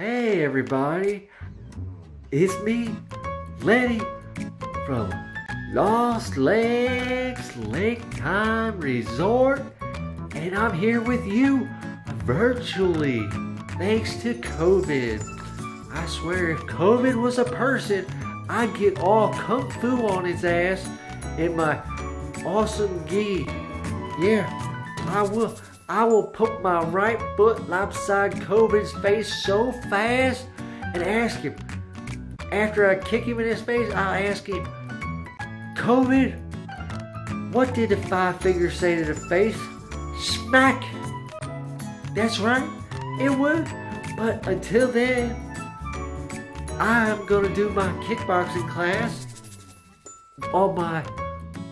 Hey everybody, it's me, Lenny from Lost Lakes Lake Time Resort, and I'm here with you virtually thanks to COVID. I swear, if COVID was a person, I'd get all kung fu on his ass in my awesome gi. Yeah, I will. I will put my right foot upside COVID's face so fast and ask him. After I kick him in his face, I'll ask him, COVID, what did the five fingers say to the face? Smack! That's right, it would. But until then, I'm gonna do my kickboxing class on my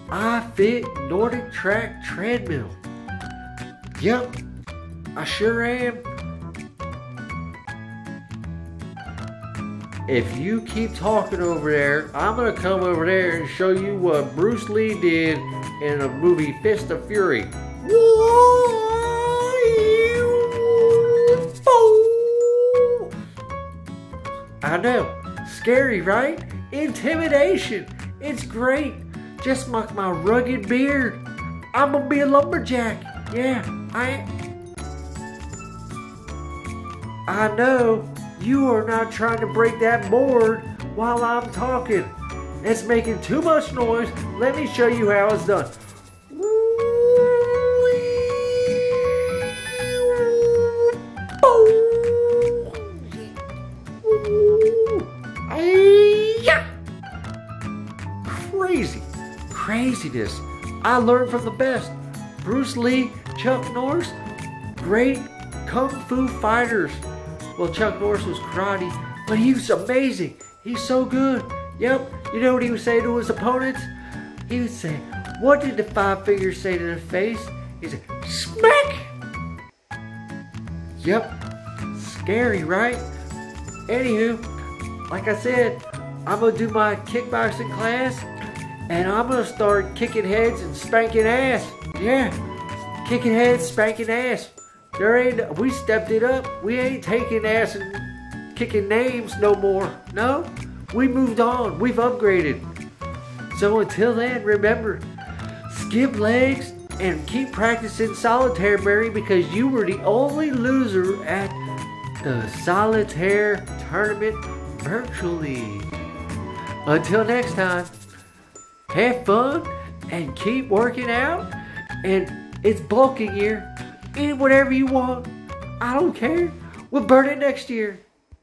iFit NordicTrack treadmill. Yep, I sure am. If you keep talking over there, I'm gonna come over there and show you what Bruce Lee did in the movie Fist of Fury. I know, scary, right? Intimidation. It's great. Just like my rugged beard. I'm gonna be a lumberjack. Yeah, I. I know you are not trying to break that board while I'm talking. It's making too much noise. Let me show you how it's done. Crazy, craziness. I learned from the best. Bruce Lee, Chuck Norris, great kung fu fighters. Well, Chuck Norris was karate, but he was amazing. He's so good. Yep, you know what he would say to his opponents? He would say, What did the five fingers say to the face? He said, Smack! Yep, scary, right? Anywho, like I said, I'm gonna do my kickboxing class and I'm gonna start kicking heads and spanking ass. Yeah, kicking heads, spanking ass. There ain't, we stepped it up. We ain't taking ass and kicking names no more. No, we moved on. We've upgraded. So until then, remember, skip legs and keep practicing solitaire, Barry, because you were the only loser at the solitaire tournament virtually. Until next time, have fun and keep working out. And it's bulking year. Eat whatever you want. I don't care. We'll burn it next year.